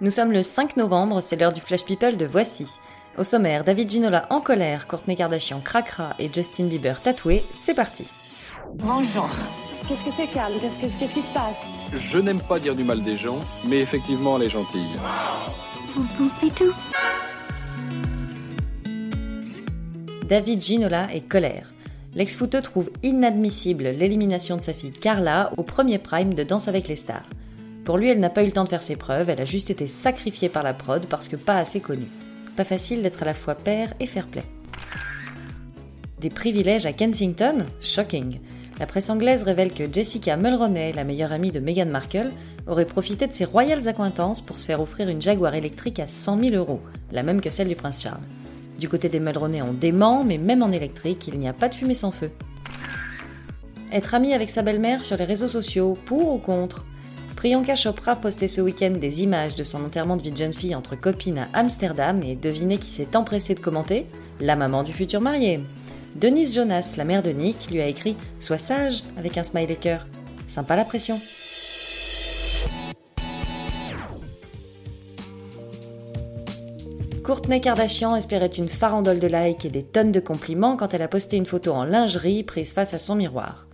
Nous sommes le 5 novembre, c'est l'heure du Flash People de Voici. Au sommaire, David Ginola en colère, Courtney Kardashian cracra et Justin Bieber tatoué, c'est parti. Bonjour. Qu'est-ce que c'est, Carl Qu'est-ce que- qu'est-ce qui se passe? Je n'aime pas dire du mal des gens, mais effectivement, elle est gentille. David Ginola est colère. L'ex-footeux trouve inadmissible l'élimination de sa fille Carla au premier prime de Danse avec les stars. Pour lui, elle n'a pas eu le temps de faire ses preuves, elle a juste été sacrifiée par la prod parce que pas assez connue. Pas facile d'être à la fois père et fair play. Des privilèges à Kensington? Shocking. La presse anglaise révèle que Jessica Mulroney, la meilleure amie de Meghan Markle, aurait profité de ses royales accointances pour se faire offrir une Jaguar électrique à 100 000 euros, la même que celle du prince Charles. Du côté des Mulroney, on dément, mais même en électrique, il n'y a pas de fumée sans feu. Être ami avec sa belle-mère sur les réseaux sociaux, pour ou contre? Priyanka Chopra postait ce week-end des images de son enterrement de vie de jeune fille entre copines à Amsterdam et devinez qui s'est empressé de commenter? La maman du futur marié. Denise Jonas, la mère de Nick, lui a écrit Sois sage avec un smiley cœur. Sympa la pression. Courtney Kardashian espérait une farandole de likes et des tonnes de compliments quand elle a posté une photo en lingerie prise face à son miroir.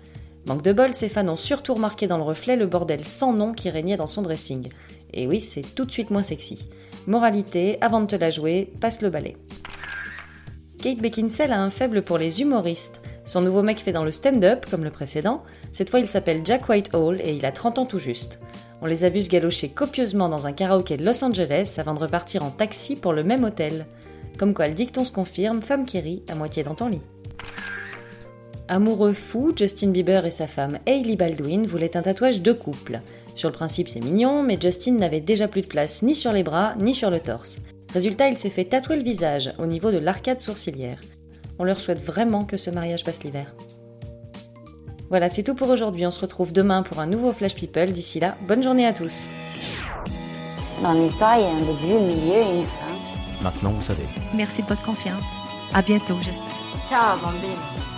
Manque de bol, ses fans ont surtout remarqué dans le reflet le bordel sans nom qui régnait dans son dressing. Et oui, c'est tout de suite moins sexy. Moralité, avant de te la jouer, passe le balai. Kate Beckinsale a un faible pour les humoristes. Son nouveau mec fait dans le stand-up, comme le précédent. Cette fois, il s'appelle Jack Whitehall et il a 30 ans tout juste. On les a vus se galocher copieusement dans un karaoké de Los Angeles avant de repartir en taxi pour le même hôtel. Comme quoi le dicton se confirme, femme qui rit, à moitié dans ton lit. Amoureux fou, Justin Bieber et sa femme Hailey Baldwin voulaient un tatouage de couple. Sur le principe, c'est mignon, mais Justin n'avait déjà plus de place ni sur les bras ni sur le torse. Résultat, il s'est fait tatouer le visage au niveau de l'arcade sourcilière. On leur souhaite vraiment que ce mariage passe l'hiver. Voilà, c'est tout pour aujourd'hui. On se retrouve demain pour un nouveau Flash People. D'ici là, bonne journée à tous. Dans l'histoire, il y a un début, un milieu et une fin. Maintenant, vous savez. Merci de votre confiance. À bientôt, j'espère. Ciao, bambine.